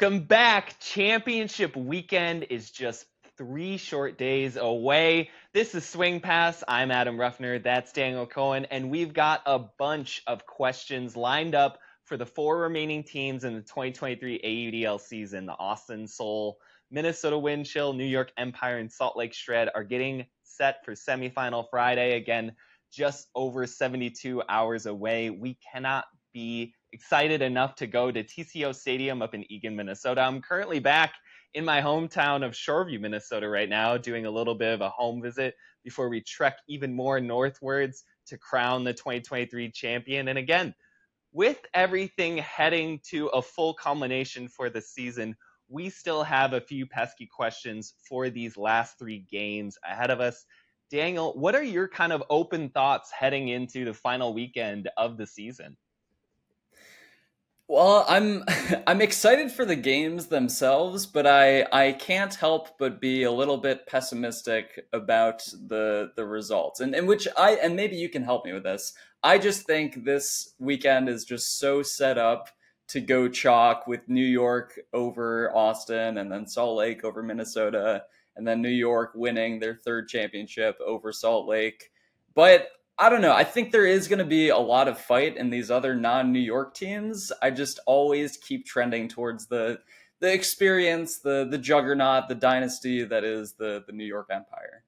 Welcome back. Championship weekend is just three short days away. This is Swing Pass. I'm Adam Ruffner. That's Daniel Cohen. And we've got a bunch of questions lined up for the four remaining teams in the 2023 AUDL season. The Austin Sol, Minnesota Wind Chill, New York Empire, and Salt Lake Shred are getting set for semifinal Friday. Again, just over 72 hours away. We cannot be excited enough to go to TCO Stadium up in Eagan, Minnesota. I'm currently back in my hometown of Shoreview, Minnesota right now, doing a little bit of a home visit before we trek even more northwards to crown the 2023 champion. And again, with everything heading to a full culmination for the season, we still have a few pesky questions for these last three games ahead of us. Daniel, what are your kind of open thoughts heading into the final weekend of the season? Well, I'm I'm excited for the games themselves, but I I can't help but be a little bit pessimistic about the the results. And and which I and maybe you can help me with this. I just think this weekend is just so set up to go chalk with New York over Austin and then Salt Lake over Minnesota and then New York winning their third championship over Salt Lake. But I don't know. I think there is going to be a lot of fight in these other non-New York teams. I just always keep trending towards the the experience, the the juggernaut, the dynasty that is the the New York Empire.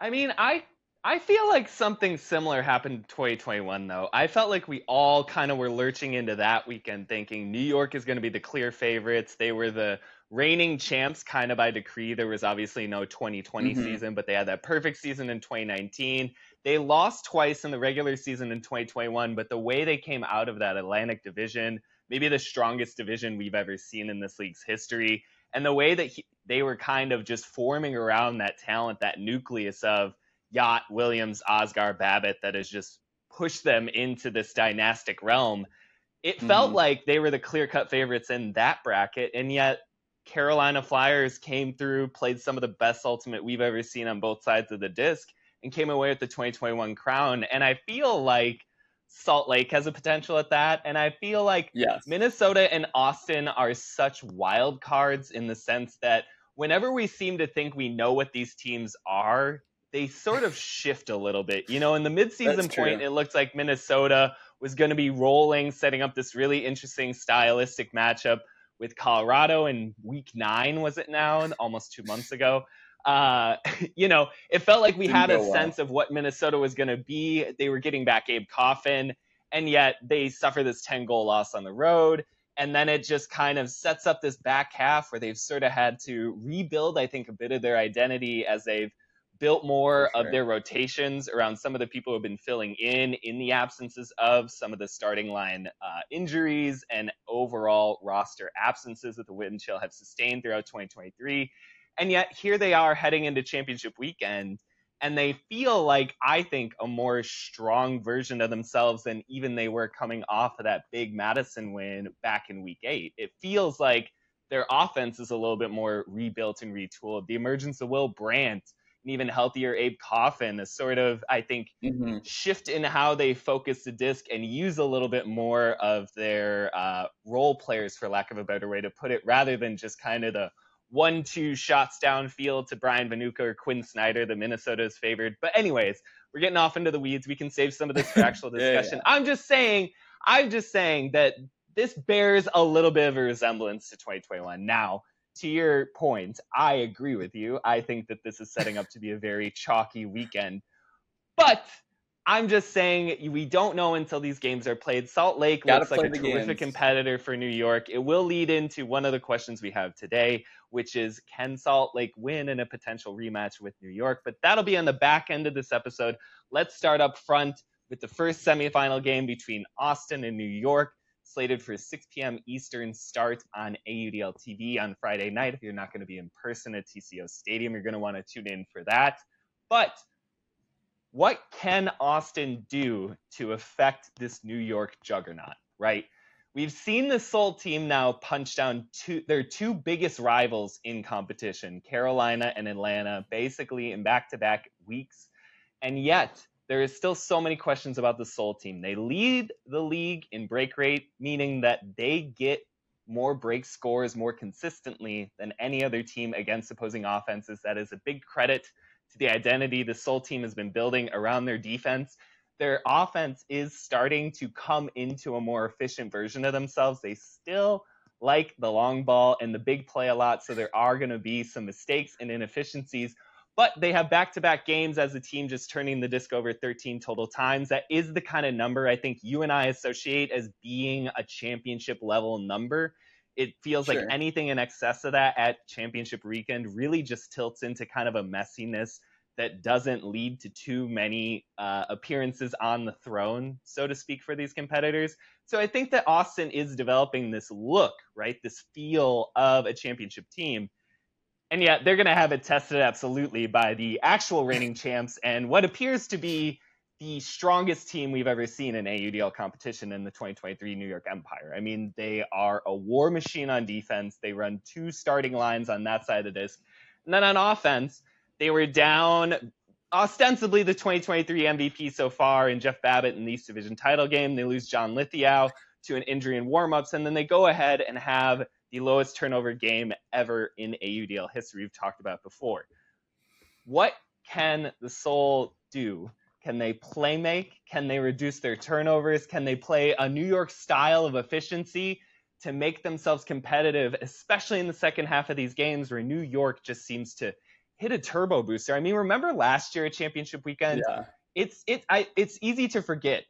I mean, I I feel like something similar happened in 2021 though. I felt like we all kind of were lurching into that weekend thinking New York is going to be the clear favorites. They were the reigning champs kind of by decree. There was obviously no 2020 mm-hmm. season, but they had that perfect season in 2019. They lost twice in the regular season in 2021, but the way they came out of that Atlantic division, maybe the strongest division we've ever seen in this league's history, and the way that he, they were kind of just forming around that talent, that nucleus of Jagt, Williams, Osgar, Babbitt that has just pushed them into this dynastic realm. It felt mm-hmm. like they were the clear cut favorites in that bracket, and yet Carolina Flyers came through, played some of the best ultimate we've ever seen on both sides of the disc, and came away with the 2021 crown. And I feel like Salt Lake has a potential at that. And I feel like yes. Minnesota and Austin are such wild cards in the sense that whenever we seem to think we know what these teams are, they sort of shift a little bit. You know, in the midseason point, it looks like Minnesota was going to be rolling, setting up this really interesting stylistic matchup with Colorado in week nine, was it now? Almost two months ago uh, you know, it felt like we Didn't had a well. sense of what Minnesota was going to be. They were getting back Abe Coffin, and yet they suffer this 10 goal loss on the road. And then it just kind of sets up this back half where they've sort of had to rebuild, I think, a bit of their identity as they've built more sure. of their rotations around some of the people who have been filling in in the absences of some of the starting line uh, injuries and overall roster absences that the Wind Chill have sustained throughout 2023. And yet here they are heading into championship weekend and they feel like I think a more strong version of themselves than even they were coming off of that big Madison win back in week 8. It feels like their offense is a little bit more rebuilt and retooled. The emergence of Will Brandt and even healthier Abe Coffin a sort of, I think, mm-hmm. shift in how they focus the disc and use a little bit more of their uh, role players, for lack of a better way to put it, rather than just kind of the one two shots downfield to Bryan Vohnoutka or Quinn Snider, the Minnesota's favored. But anyways, we're getting off into the weeds. We can save some of this for actual discussion. yeah, yeah. I'm just saying, I'm just saying that this bears a little bit of a resemblance to 2021. Now, to your point, I agree with you. I think that this is setting up to be a very chalky weekend. But I'm just saying we don't know until these games are played. Salt Lake Gotta looks like a terrific games. competitor for New York. It will lead into one of the questions we have today, which is can Salt Lake win in a potential rematch with New York? But that'll be on the back end of this episode. Let's start up front with the first semifinal game between Austin and New York, slated for 6 p.m. Eastern start on AUDL TV on Friday night. If you're not going to be in person at TCO Stadium, you're going to want to tune in for that. But what can Austin do to affect this New York juggernaut, right? We've seen the Sol team now punch down two their two biggest rivals in competition, Carolina and Atlanta, basically in back-to-back weeks. And yet, there is still so many questions about the Sol team. They lead the league in break rate, meaning that they get more break scores more consistently than any other team against opposing offenses. That is a big credit to the identity the Sol team has been building around their defense. Their offense is starting to come into a more efficient version of themselves. They still like the long ball and the big play a lot, so there are going to be some mistakes and inefficiencies. But they have back to back games as a team just turning the disc over 13 total times. That is the kind of number I think you and I associate as being a championship level number. It feels sure. like anything in excess of that at championship weekend really just tilts into kind of a messiness that doesn't lead to too many uh, appearances on the throne, so to speak, for these competitors. So I think that Austin is developing this look, right? This feel of a championship team and yet they're going to have it tested absolutely by the actual reigning champs and what appears to be the strongest team we've ever seen in AUDL competition in the 2023 New York Empire. I mean, they are a war machine on defense. They run two starting lines on that side of the disc. And then on offense, they were down ostensibly the 2023 MVP so far in Jeff Babbitt in the East Division title game. They lose John Lithgow to an injury in warmups, and then they go ahead and have the lowest turnover game ever in AUDL history. We've talked about before. What can the Sol do? Can they play make? Can they reduce their turnovers? Can they play a New York style of efficiency to make themselves competitive, especially in the second half of these games where New York just seems to hit a turbo booster? I mean, remember last year at championship weekend? Yeah. It's it I it's easy to forget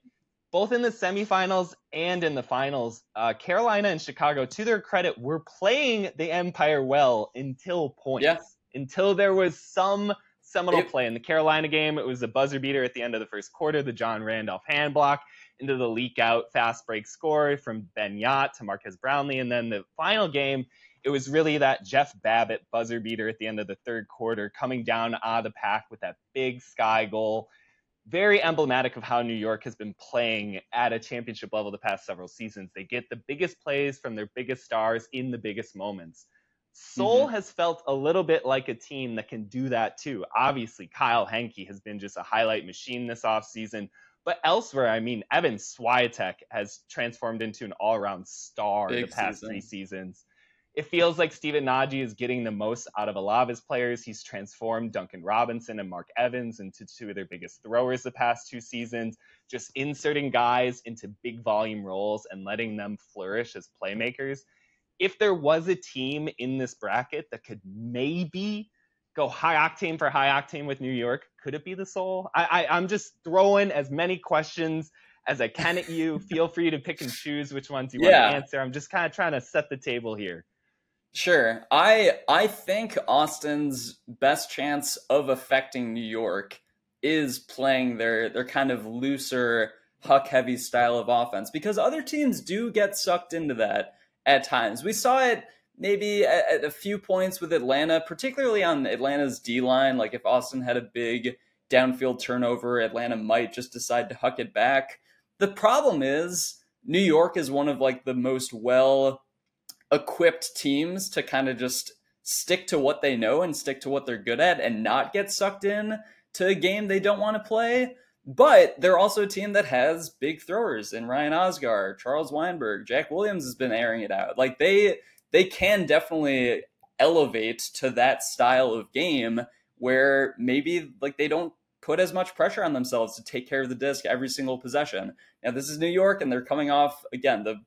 both in the semifinals and in the finals, uh, Carolina and Chicago, to their credit, were playing the Empire well until points. Yeah. Until there was some seminal it, play. In the Carolina game, it was a buzzer beater at the end of the first quarter, the John Randolph hand block into the leak out fast break score from Ben Jagt to Marquez Brownlee. And then the final game, it was really that Jeff Babbitt buzzer beater at the end of the third quarter coming down out of the pack with that big sky goal very emblematic of how New York has been playing at a championship level the past several seasons. They get the biggest plays from their biggest stars in the biggest moments. Sol mm-hmm. has felt a little bit like a team that can do that too. Obviously, Kyle Henke has been just a highlight machine this offseason. But elsewhere, I mean, Evan Swiatek has transformed into an all around star Big the past season. three seasons it feels like Stephen Nagy is getting the most out of a lot of his players. He's transformed Duncan Robinson and Mark Evans into two of their biggest throwers the past two seasons, just inserting guys into big volume roles and letting them flourish as playmakers. If there was a team in this bracket that could maybe go high octane for high octane with New York, could it be the Sol? I, I, I'm just throwing as many questions as I can at you. Feel free to pick and choose which ones you yeah. want to answer. I'm just kind of trying to set the table here. Sure. I I think Austin's best chance of affecting New York is playing their their kind of looser huck heavy style of offense because other teams do get sucked into that at times. We saw it maybe at, at a few points with Atlanta, particularly on Atlanta's D line. Like if Austin had a big downfield turnover, Atlanta might just decide to huck it back. The problem is New York is one of like the most well equipped teams to kind of just stick to what they know and stick to what they're good at and not get sucked in to a game they don't want to play. But they're also a team that has big throwers in Ryan Osgar, Charles Weinberg, Jack Williams has been airing it out. Like they they can definitely elevate to that style of game where maybe like they don't put as much pressure on themselves to take care of the disc every single possession. Now this is New York and they're coming off again the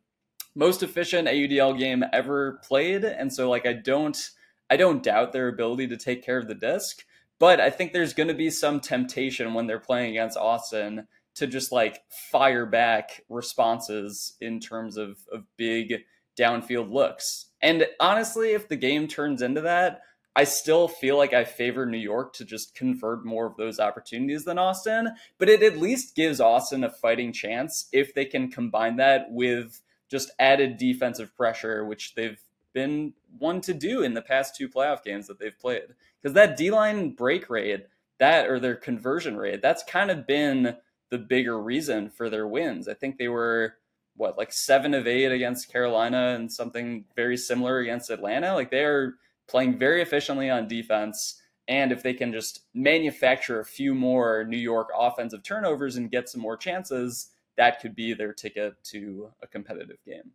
most efficient AUDL game ever played, and so like I don't I don't doubt their ability to take care of the disc, but I think there's going to be some temptation when they're playing against Austin to just like fire back responses in terms of of big downfield looks. And honestly, if the game turns into that, I still feel like I favor New York to just convert more of those opportunities than Austin, but it at least gives Austin a fighting chance if they can combine that with just added defensive pressure, which they've been one to do in the past two playoff games that they've played. Because that D line break rate, that or their conversion rate, that's kind of been the bigger reason for their wins. I think they were what like seven of eight against Carolina and something very similar against Atlanta. Like they are playing very efficiently on defense. And if they can just manufacture a few more New York offensive turnovers and get some more chances, that could be their ticket to a competitive game.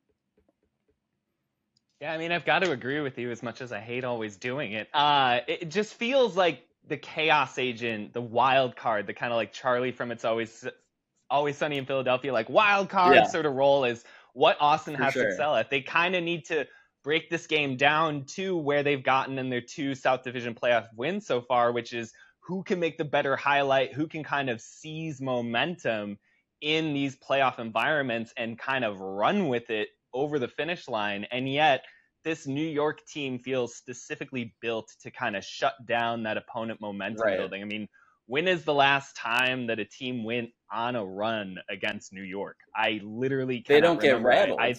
Yeah, I mean, I've got to agree with you as much as I hate always doing it. Uh, it just feels like the chaos agent, the wild card, the kind of like Charlie from It's Always Always Sunny in Philadelphia, like wild card yeah. sort of role is what Austin For has sure. to excel at. They kind of need to break this game down to where they've gotten in their two South Division playoff wins so far, which is who can make the better highlight, who can kind of seize momentum in these playoff environments and kind of run with it over the finish line. And yet, this New York team feels specifically built to kind of shut down that opponent momentum right. building. I mean, when is the last time that a team went on a run against New York? I literally they don't get rattled. I,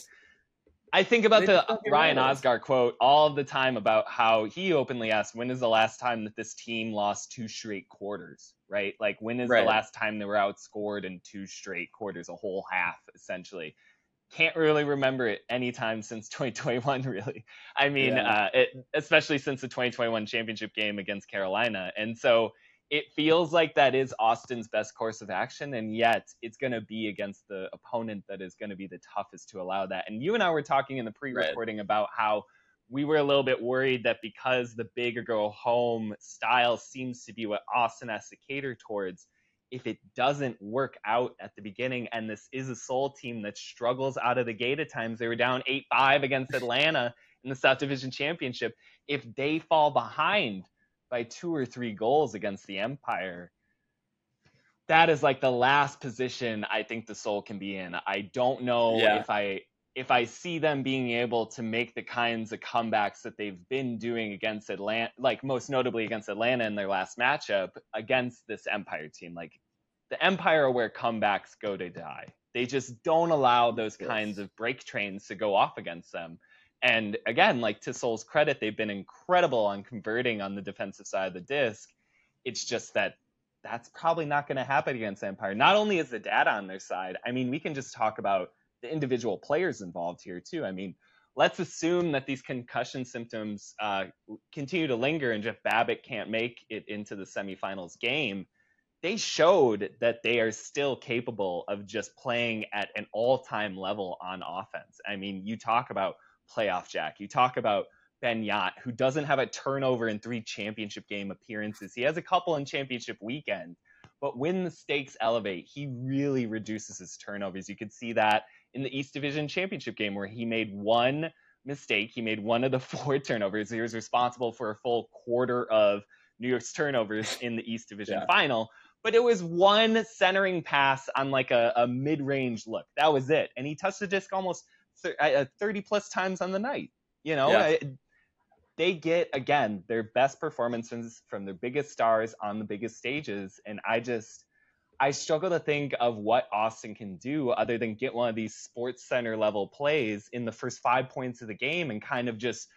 I think about they the Ryan Osgar quote all the time about how he openly asked, "When is the last time that this team lost two straight quarters?" Right? Like, when is right. the last time they were outscored in two straight quarters, a whole half, essentially? Can't really remember it anytime since 2021. Really, I mean, yeah. uh, it, especially since the 2021 championship game against Carolina, and so it feels like that is Austin's best course of action, and yet it's going to be against the opponent that is going to be the toughest to allow that. And you and I were talking in the pre-recording right. about how we were a little bit worried that because the bigger or go home style seems to be what Austin has to cater towards, if it doesn't work out at the beginning, and this is a Sol team that struggles out of the gate at times, they were down 8 5 against Atlanta in the South Division Championship. If they fall behind, by two or three goals against the Empire, that is like the last position I think the Sol can be in. I don't know yeah. if I if I see them being able to make the kinds of comebacks that they've been doing against Atlanta, like most notably against Atlanta in their last matchup against this Empire team. Like the Empire are where comebacks go to die. They just don't allow those yes. kinds of break trains to go off against them. And again, like to Sol's credit, they've been incredible on converting on the defensive side of the disc. It's just that that's probably not going to happen against Empire. Not only is the data on their side, I mean, we can just talk about the individual players involved here too. I mean, let's assume that these concussion symptoms uh, continue to linger and Jeff Babbitt can't make it into the semifinals game. They showed that they are still capable of just playing at an all-time level on offense. I mean, you talk about playoff Jack. You talk about Ben Jagt, who doesn't have a turnover in three championship game appearances. He has a couple in championship weekend, but when the stakes elevate, he really reduces his turnovers. You could see that in the East Division championship game where he made one mistake. He made one of the four turnovers. He was responsible for a full quarter of New York's turnovers in the East Division yeah. final. But it was one centering pass on like a, a mid range look. That was it. And he touched the disc almost uh, 30 plus times on the night. You know, yeah. They get again their best performances from their biggest stars on the biggest stages, and I just I struggle to think of what Austin can do other than get one of these sports center level plays in the first five points of the game and kind of just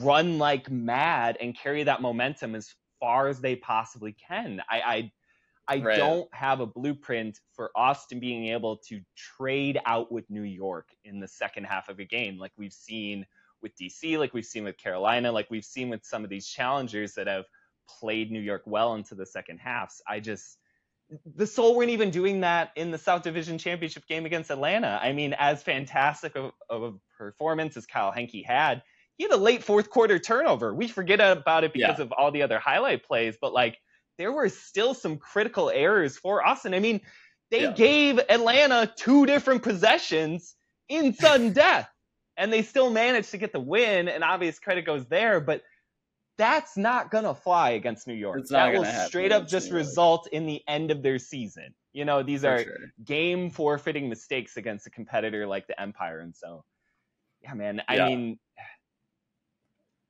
run like mad and carry that momentum as far as they possibly can. I, I I right. don't have a blueprint for Austin being able to trade out with New York in the second half of a game, like we've seen with DC, like we've seen with Carolina, like we've seen with some of these challengers that have played New York well into the second halves. I just the Sol weren't even doing that in the South Division Championship game against Atlanta. I mean, as fantastic of, of a performance as Kyle Henke had, he had a late fourth quarter turnover. We forget about it because yeah. of all the other highlight plays, but like there were still some critical errors for Austin. I mean, they yeah. gave Atlanta two different possessions in sudden death, and they still managed to get the win. And obvious credit goes there, but that's not gonna fly against New York. that will straight up just result in the end of their season. You know, these For are sure. game forfeiting mistakes against a competitor like the Empire, and so yeah, man. I yeah. mean,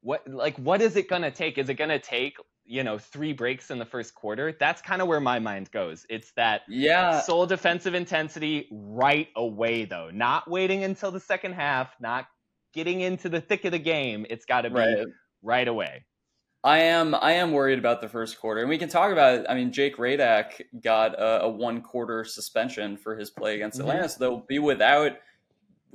what like what is it gonna take? Is it gonna take you know three breaks in the first quarter that's kind of where my mind goes it's that yeah Sol defensive intensity right away though not waiting until the second half not getting into the thick of the game it's got to be right. right. away i am i am worried about the first quarter and we can talk about it i mean jake radak got a, a one quarter suspension for his play against mm-hmm. atlanta so they'll be without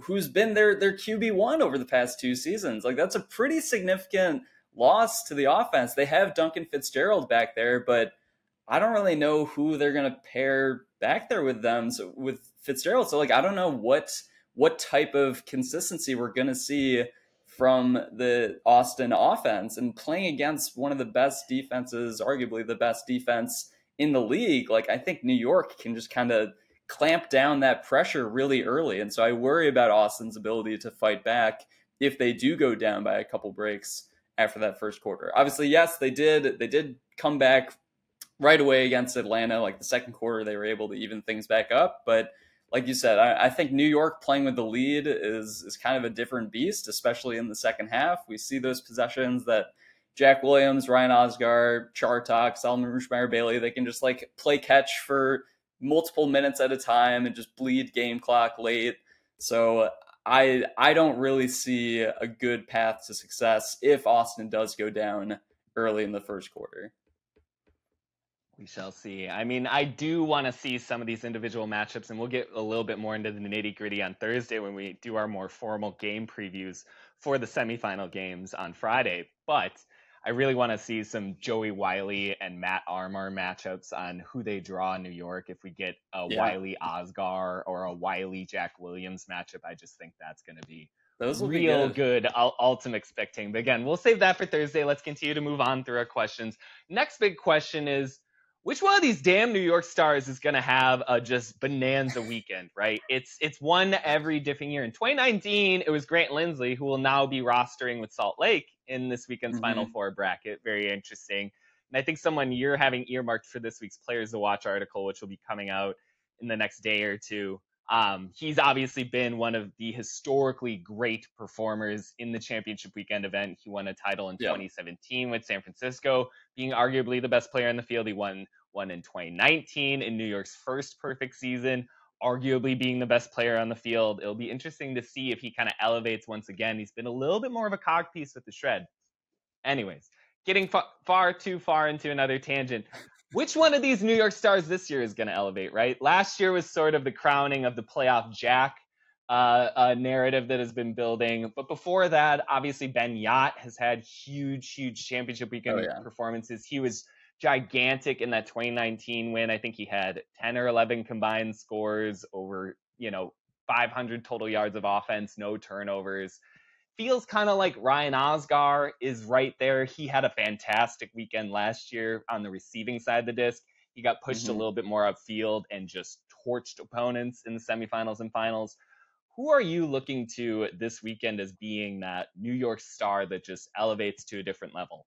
who's been their their qb1 over the past two seasons like that's a pretty significant loss to the offense. They have Duncan Fitzgerald back there, but I don't really know who they're going to pair back there with them. So with Fitzgerald, so like I don't know what what type of consistency we're going to see from the Austin offense and playing against one of the best defenses, arguably the best defense in the league. Like I think New York can just kind of clamp down that pressure really early. And so I worry about Austin's ability to fight back if they do go down by a couple breaks after that first quarter. Obviously, yes, they did they did come back right away against Atlanta. Like the second quarter, they were able to even things back up. But like you said, I, I, think New York playing with the lead is is kind of a different beast, especially in the second half. We see those possessions that Jack Williams, Ryan Osgar, Chartok, Solomon Rushmeyer-Bailey, they can just like play catch for multiple minutes at a time and just bleed game clock late. So I I don't really see a good path to success if Austin does go down early in the first quarter. We shall see. I mean, I do want to see some of these individual matchups, and we'll get a little bit more into the nitty gritty on Thursday when we do our more formal game previews for the semifinal games on Friday. But I really want to see some Joey Wiley and Matt Armour matchups on who they draw in New York. If we get a yeah. Wiley Osgar or a Wiley Jack Williams matchup, I just think that's going to be those will real be good. good ultimate expecting. But again, we'll save that for Thursday. Let's continue to move on through our questions. Next big question is which one of these damn New York Stars is going to have a just bonanza weekend, right? It's it's one every different year. In 2019, it was Grant Lindsley, who will now be rostering with Salt Lake in this weekend's mm-hmm. Final Four bracket. Very interesting. And I think someone you're having earmarked for this week's Players to Watch article, which will be coming out in the next day or two. Um, he's obviously been one of the historically great performers in the championship weekend event. He won a title in 2017 with San Francisco, being arguably the best player in the field. He won one in 2019 in New York's first perfect season, arguably being the best player on the field. It'll be interesting to see if he kind of elevates once again. He's been a little bit more of a cog piece with the shred. Anyways, getting far, far too far into another tangent which one of these New York Stars this year is going to elevate, right? Last year was sort of the crowning of the playoff Jack uh, uh, narrative that has been building. But before that, obviously, Ben Jagt has had huge, huge championship weekend oh, yeah. performances. He was gigantic in that 2019 win. I think he had 10 or 11 combined scores over, you know, 500 total yards of offense, no turnovers feels kind of like Ryan Osgar is right there. He had a fantastic weekend last year on the receiving side of the disc. He got pushed mm-hmm. a little bit more upfield and just torched opponents in the semifinals and finals. Who are you looking to this weekend as being that New York star that just elevates to a different level?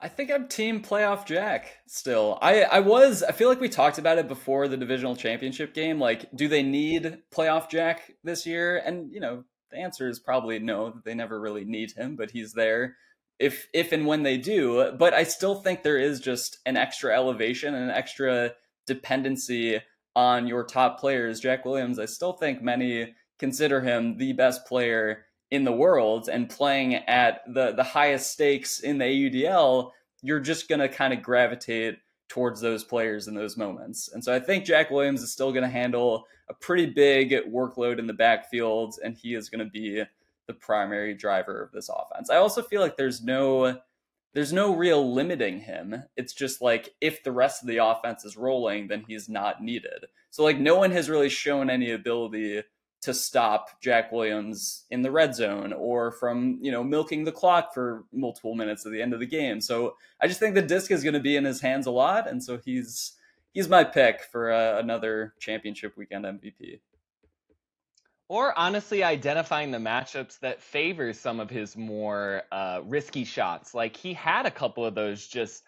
I think I'm team playoff Jack still. I I was I feel like we talked about it before the divisional championship game like do they need playoff Jack this year and you know the answer is probably no. That they never really need him, but he's there if if and when they do. But I still think there is just an extra elevation and an extra dependency on your top players. Jack Williams, I still think many consider him the best player in the world and playing at the the highest stakes in the AUDL, you're just going to kind of gravitate towards those players in those moments. And so I think Jack Williams is still going to handle a pretty big workload in the backfield, and he is going to be the primary driver of this offense. I also feel like there's no there's no real limiting him. It's just like if the rest of the offense is rolling, then he's not needed. So like no one has really shown any ability to stop Jack Williams in the red zone or from, you know, milking the clock for multiple minutes at the end of the game. So I just think the disc is going to be in his hands a lot. And so he's, he's my pick for uh, another championship weekend MVP. Or honestly, identifying the matchups that favor some of his more uh, risky shots. Like he had a couple of those just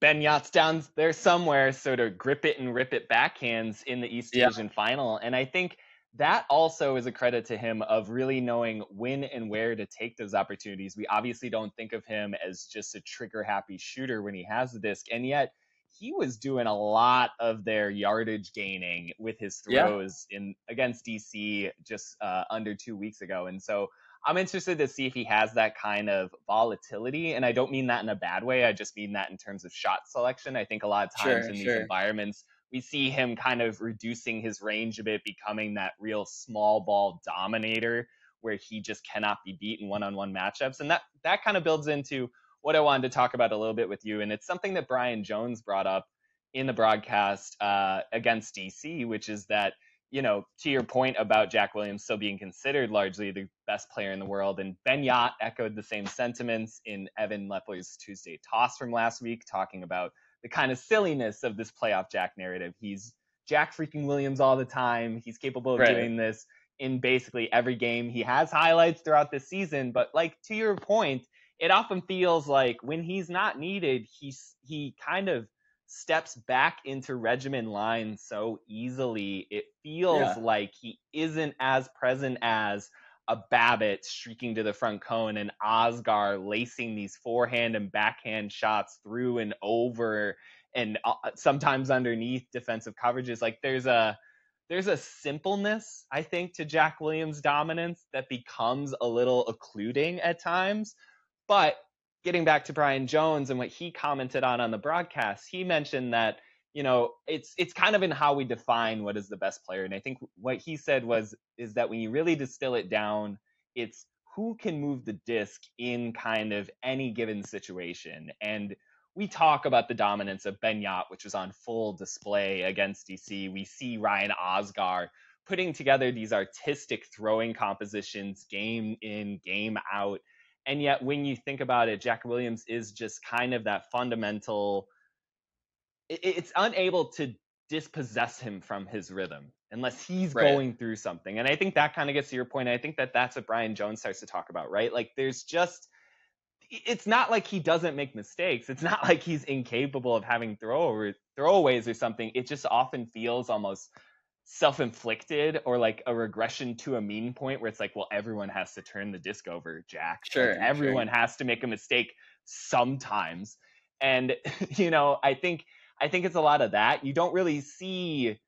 Ben Jagt's down there somewhere, sort of grip it and rip it backhands in the East Division yeah. final. And I think that also is a credit to him of really knowing when and where to take those opportunities. We obviously don't think of him as just a trigger happy shooter when he has the disc, and yet he was doing a lot of their yardage gaining with his throws yeah. in against DC just uh, under two weeks ago, and so. I'm interested to see if he has that kind of volatility. And I don't mean that in a bad way. I just mean that in terms of shot selection. I think a lot of times sure, in sure. these environments, we see him kind of reducing his range a bit, becoming that real small ball dominator where he just cannot be beaten one-on-one matchups. And that that kind of builds into what I wanted to talk about a little bit with you. And it's something that Brian Jones brought up in the broadcast uh, against DC, which is that you know, to your point about Jack Williams still being considered largely the best player in the world, and Ben Jagt echoed the same sentiments in Evan Lepler's Tuesday toss from last week, talking about the kind of silliness of this playoff Jack narrative. He's Jack freaking Williams all the time. He's capable of right. doing this in basically every game. He has highlights throughout the season, but like to your point, it often feels like when he's not needed, he's he kind of steps back into regimen lines so easily. It feels yeah. like he isn't as present as a Babbitt streaking to the front cone and Osgar lacing these forehand and backhand shots through and over and uh, sometimes underneath defensive coverages. Like there's a there's a simpleness I think to Jack Williams' dominance that becomes a little occluding at times. But getting back to Brian Jones and what he commented on on the broadcast, he mentioned that you know it's it's kind of in how we define what is the best player, and I think what he said was is that when you really distill it down, it's who can move the disc in kind of any given situation, and we talk about the dominance of Ben Jagt, which was on full display against DC. We see Ryan Osgar putting together these artistic throwing compositions game in, game out and yet when you think about it jack williams is just kind of that fundamental it's unable to dispossess him from his rhythm unless he's right. going through something and i think that kind of gets to your point i think that that's what brian jones starts to talk about right like there's just it's not like he doesn't make mistakes it's not like he's incapable of having throw throwaways or something it just often feels almost self-inflicted or like a regression to a mean point where it's like well everyone has to turn the disc over jack sure like, everyone sure. has to make a mistake sometimes and you know i think i think it's a lot of that you don't really see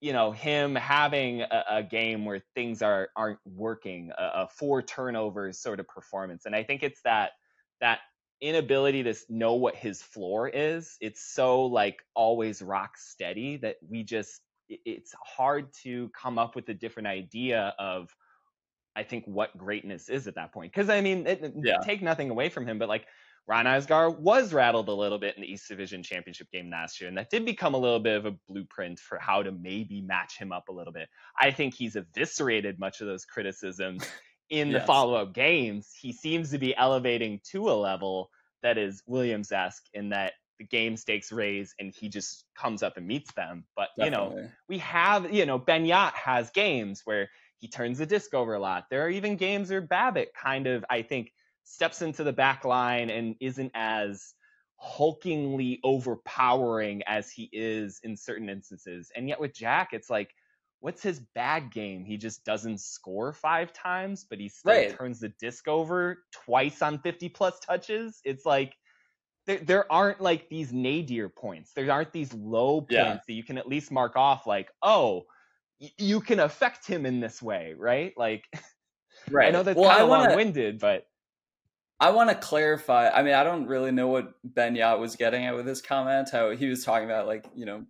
you know him having a, a game where things are aren't working a, a four turnovers sort of performance and i think it's that that inability to know what his floor is it's so like always rock steady that we just it's hard to come up with a different idea of I think what greatness is at that point. Because I mean, it, yeah. take nothing away from him, but like Ron Osgar was rattled a little bit in the East Division Championship game last year, and that did become a little bit of a blueprint for how to maybe match him up a little bit. I think he's eviscerated much of those criticisms in yes. the follow-up games. He seems to be elevating to a level that is Williams-esque in that the game stakes raise and he just comes up and meets them. But Definitely. you know, we have you know Ben Jagt has games where he turns the disc over a lot. There are even games where Babbitt kind of I think steps into the back line and isn't as hulkingly overpowering as he is in certain instances. And yet with Jack, it's like, what's his bad game? He just doesn't score five times, but he still right. turns the disc over twice on 50 plus touches. It's like there, there aren't like these nadir points. There aren't these low points yeah. that you can at least mark off like, oh, y- you can affect him in this way, right? Like, right. I know that's well, kind of long-winded, but I want to clarify. I mean, I don't really know what Ben Jagt was getting at with his comment. How he was talking about like you know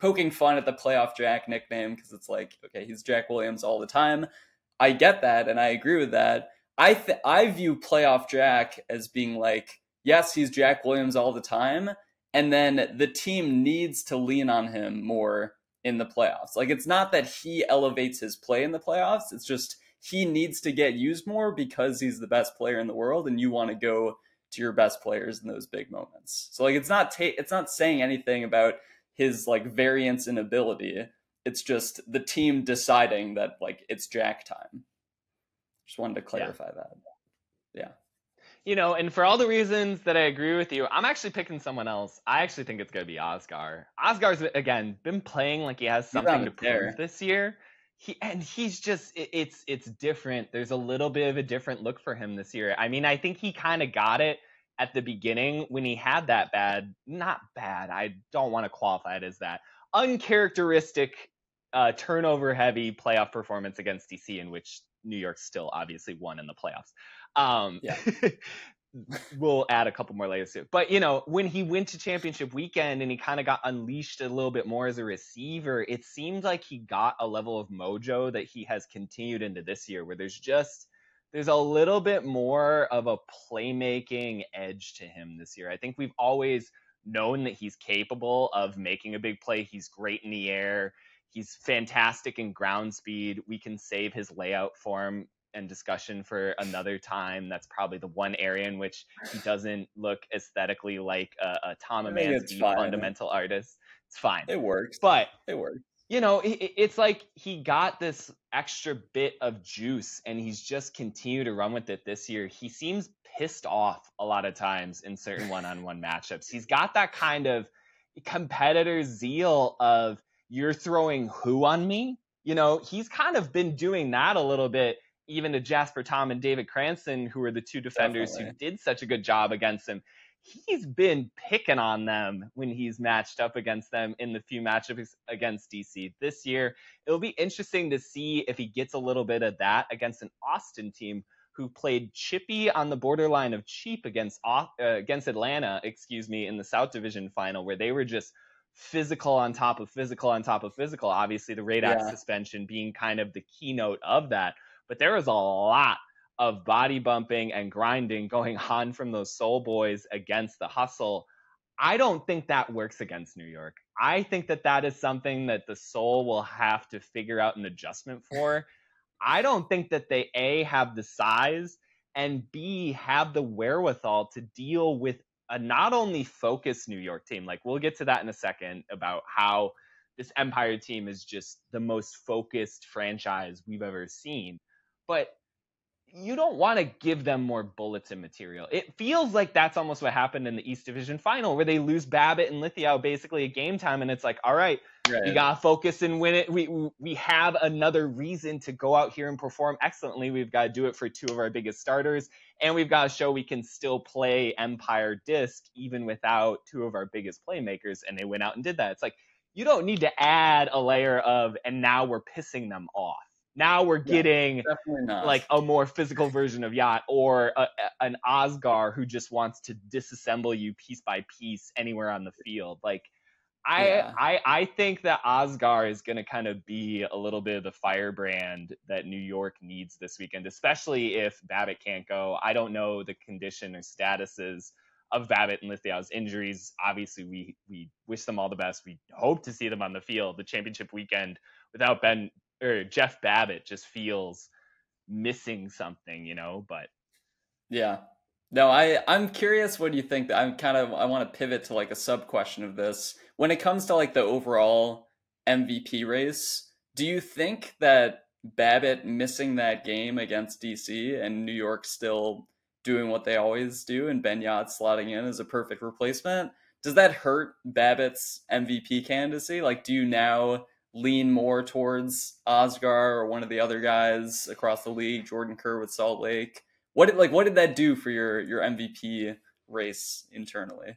poking fun at the playoff Jack nickname because it's like okay, he's Jack Williams all the time. I get that, and I agree with that. I th- I view playoff Jack as being like yes, he's Jack Williams all the time. And then the team needs to lean on him more in the playoffs. Like, it's not that he elevates his play in the playoffs, it's just he needs to get used more because he's the best player in the world and you want to go to your best players in those big moments. So like it's not ta- it's not saying anything about his like variance in ability. It's just the team deciding that like it's jack time. Just wanted to clarify yeah. that. Yeah you know, and for all the reasons that I agree with you, I'm actually picking someone else. I actually think it's going to be Osgar. Osgar's again been playing like he has something to prove this year. He and he's just it, it's it's different. There's a little bit of a different look for him this year. I mean, I think he kind of got it at the beginning when he had that bad, not bad. I don't want to qualify it as that uncharacteristic uh, turnover heavy playoff performance against DC in which New York still obviously won in the playoffs. Um, yeah. we'll add a couple more layers to it. But you know, when he went to championship weekend and he kind of got unleashed a little bit more as a receiver, it seemed like he got a level of mojo that he has continued into this year, where there's just there's a little bit more of a playmaking edge to him this year. I think we've always known that he's capable of making a big play. He's great in the air He's fantastic in ground speed. We can save his layout form and discussion for another time. That's probably the one area in which he doesn't look aesthetically like a, a Tom Emanski fundamental artist. It's fine. It works. But it works. You know, it, it's like he got this extra bit of juice and he's just continued to run with it this year. He seems pissed off a lot of times in certain one-on-one matchups. He's got that kind of competitor zeal of you're throwing who on me? You know, he's kind of been doing that a little bit even to Jasper Tom and David Cranston, who were the two defenders Definitely. who did such a good job against him. He's been picking on them when he's matched up against them in the few matchups against DC this year. It'll be interesting to see if he gets a little bit of that against an Austin team who played chippy on the borderline of cheap against uh, against Atlanta, excuse me, in the South Division final, where they were just physical on top of physical on top of physical. Obviously, the radar yeah. suspension being kind of the keynote of that but there was a lot of body bumping and grinding going on from those Sol boys against the hustle. I don't think that works against New York. I think that that is something that the Sol will have to figure out an adjustment for. I don't think that they A have the size and B have the wherewithal to deal with a not only focused New York team. Like we'll get to that in a second about how this Empire team is just the most focused franchise we've ever seen but you don't want to give them more bulletin material. It feels like that's almost what happened in the East Division final, where they lose Babbitt and Lithgow basically at game time, and it's like, all right, right. we gotta focus and win it. We we have another reason to go out here and perform excellently. We've got to do it for two of our biggest starters, and we've got to show we can still play Empire Disc even without two of our biggest playmakers. And they went out and did that. It's like you don't need to add a layer of, and now we're pissing them off now we're getting yeah, like a more physical version of Jagt or a, a, an Osgar who just wants to disassemble you piece by piece anywhere on the field. Like I yeah. I I think that Osgar is going to kind of be a little bit of the firebrand that New York needs this weekend, especially if Babbitt can't go. I don't know the condition or statuses of Babbitt and Lithgow's injuries. Obviously, we we wish them all the best. We hope to see them on the field the championship weekend without Ben or Jeff Babbitt just feels missing something, you know, but yeah. No, I I'm curious what do you think I'm kind of I want to pivot to like a sub question of this. When it comes to like the overall MVP race, do you think that Babbitt missing that game against DC and New York still doing what they always do and Ben Jagt slotting in as a perfect replacement, does that hurt Babbitt's MVP candidacy? Like do you now lean more towards Osgar or one of the other guys across the league, Jordan Kerr with Salt Lake. What did like what did that do for your your MVP race internally?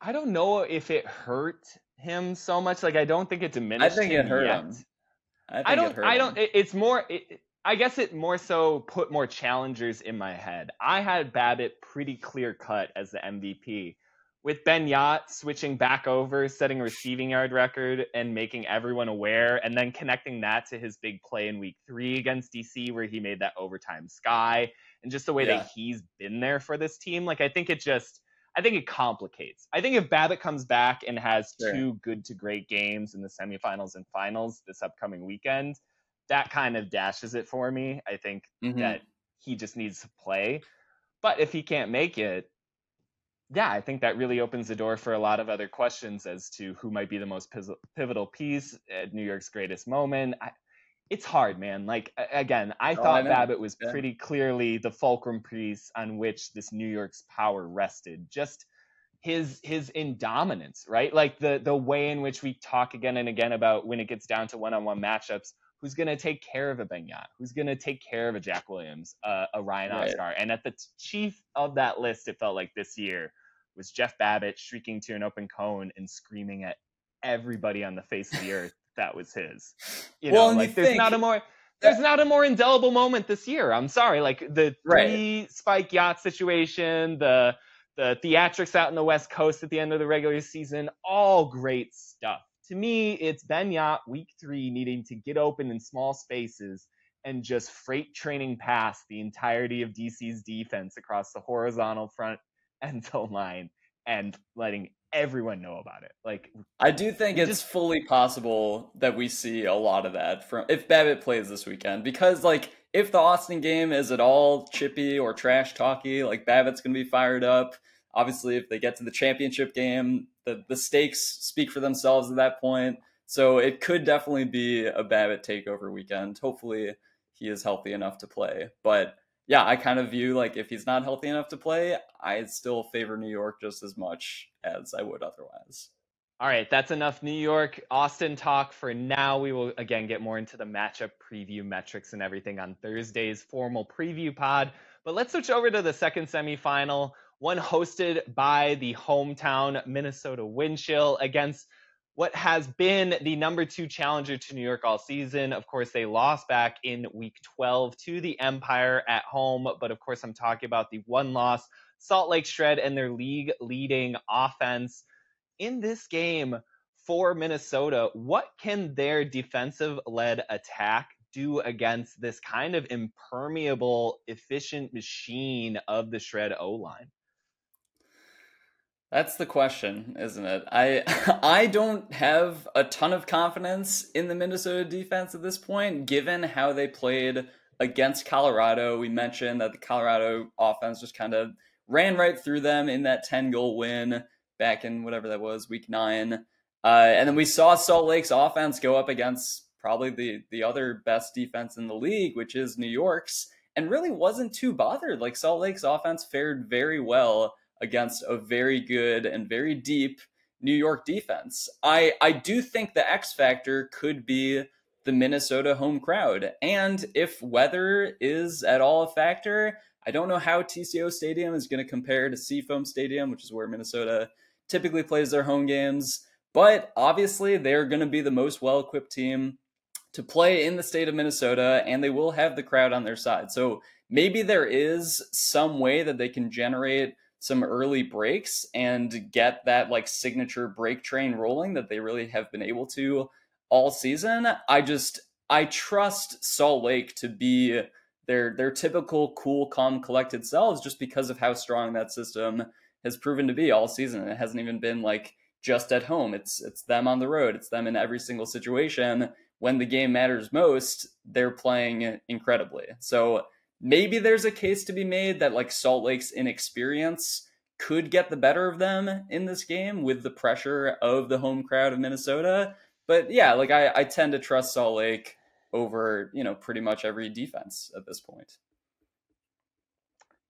I don't know if it hurt him so much. Like I don't think it diminished. I think it hurt yet. him. I, I don't. I don't. It, it's more. It, I guess it more so put more challengers in my head. I had Babbitt pretty clear cut as the MVP with Ben Jagt switching back over, setting a receiving yard record, and making everyone aware, and then connecting that to his big play in week three against DC, where he made that overtime sky, and just the way yeah. that he's been there for this team. Like, I think it just, I think it complicates. I think if Babbitt comes back and has sure. two good to great games in the semifinals and finals this upcoming weekend, that kind of dashes it for me. I think mm-hmm. that he just needs to play. But if he can't make it, yeah, I think that really opens the door for a lot of other questions as to who might be the most pivotal piece at New York's greatest moment. I, it's hard, man. Like again, I oh, thought I Babbitt was yeah. pretty clearly the fulcrum piece on which this New York's power rested. Just his his indominance, right? Like the the way in which we talk again and again about when it gets down to one-on-one matchups, who's going to take care of a Ben Jagt, who's going to take care of a Jack Williams, uh, a Ryan right. Osgar. And at the chief of that list, it felt like this year was Jeff Babbitt shrieking to an open cone and screaming at everybody on the face of the earth that was his. You know, well, like there's think, not a more there's not a more indelible moment this year. I'm sorry, like the three right. spike Jagt situation, the the theatrics out in the West Coast at the end of the regular season, all great stuff to me, it's Ben Jagt week three needing to get open in small spaces and just freight training past the entirety of DC's defense across the horizontal front end zone line and letting everyone know about it. Like I do think it's just, fully possible that we see a lot of that from if Babbitt plays this weekend because like if the Austin game is at all chippy or trash talky, like Babbitt's going to be fired up. Obviously, if they get to the championship game, the the stakes speak for themselves at that point. So it could definitely be a Babbitt takeover weekend. Hopefully, he is healthy enough to play, but yeah, I kind of view like if he's not healthy enough to play, I still favor New York just as much as I would otherwise. All right, that's enough New York Austin talk for now. We will again get more into the matchup preview metrics and everything on Thursday's formal preview pod. But let's switch over to the second semifinal, one hosted by the hometown Minnesota Windchill against what has been the number two challenger to New York all season. Of course, they lost back in week 12 to the Empire at home. But of course, I'm talking about the one loss Salt Lake Shred and their league leading offense. In this game for Minnesota, what can their defensive led attack do against this kind of impermeable, efficient machine of the Shred O line? That's the question, isn't it? I I don't have a ton of confidence in the Minnesota defense at this point, given how they played against Colorado. We mentioned that the Colorado offense just kind of ran right through them in that 10 goal win back in whatever that was, week nine. Uh, and then we saw Salt Lake's offense go up against probably the the other best defense in the league, which is New York's, and really wasn't too bothered. Like Salt Lake's offense fared very well against a very good and very deep New York defense. I, I do think the X factor could be the Minnesota home crowd. And if weather is at all a factor, I don't know how TCO Stadium is going to compare to Seafoam Stadium, which is where Minnesota typically plays their home games. But obviously, they're going to be the most well equipped team to play in the state of Minnesota, and they will have the crowd on their side. So maybe there is some way that they can generate some early breaks and get that like signature break train rolling that they really have been able to all season. I just I trust Salt Lake to be their their typical cool, calm, collected selves just because of how strong that system has proven to be all season. It hasn't even been like just at home. It's it's them on the road. It's them in every single situation. When the game matters most, they're playing incredibly. So maybe there's a case to be made that like Salt Lake's inexperience could get the better of them in this game with the pressure of the home crowd of Minnesota. But yeah, like I, I tend to trust Salt Lake over, you know, pretty much every defense at this point.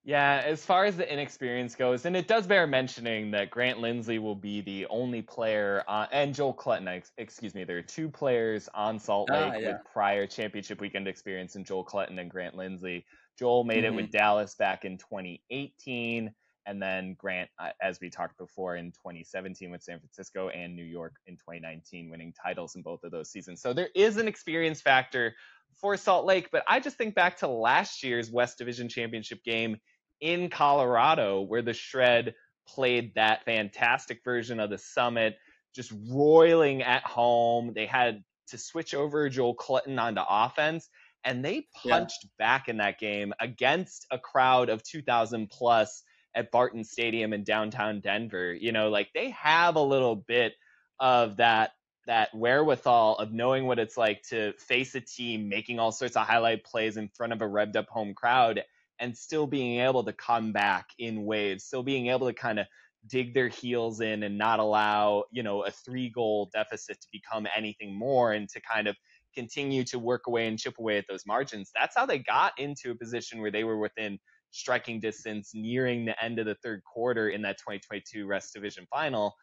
Yeah, as far as the inexperience goes, and it does bear mentioning that Grant Lindsley will be the only player, and Joel Clutton, excuse me, there are two players on Salt ah, Lake ah, yeah. with prior championship weekend experience, and Joel Clutton and Grant Lindsley. Joel made mm-hmm. it with mm-hmm. Dallas back in 2018, and then Grant, uh, as we talked before, in 2017 with San Francisco and New York in 2019, winning titles in both of those seasons. So there is an experience factor for Salt Lake, but I just think back to last year's West Division Championship game in Colorado, where the Shred played that fantastic version of the Summit, just roiling at home. They had to switch over Joel Clutton onto offense, and they punched yeah. back in that game against a crowd of 2,000 plus at Barton Stadium in downtown Denver. You know, like they have a little bit of that that wherewithal of knowing what it's like to face a team making all sorts of highlight plays in front of a revved up home crowd and still being able to come back in waves, still being able to kind of dig their heels in and not allow, you know, a three goal deficit to become anything more and to kind of continue to work away and chip away at those margins. That's how they got into a position where they were within striking distance nearing the end of the third quarter in that 2022 West Division final.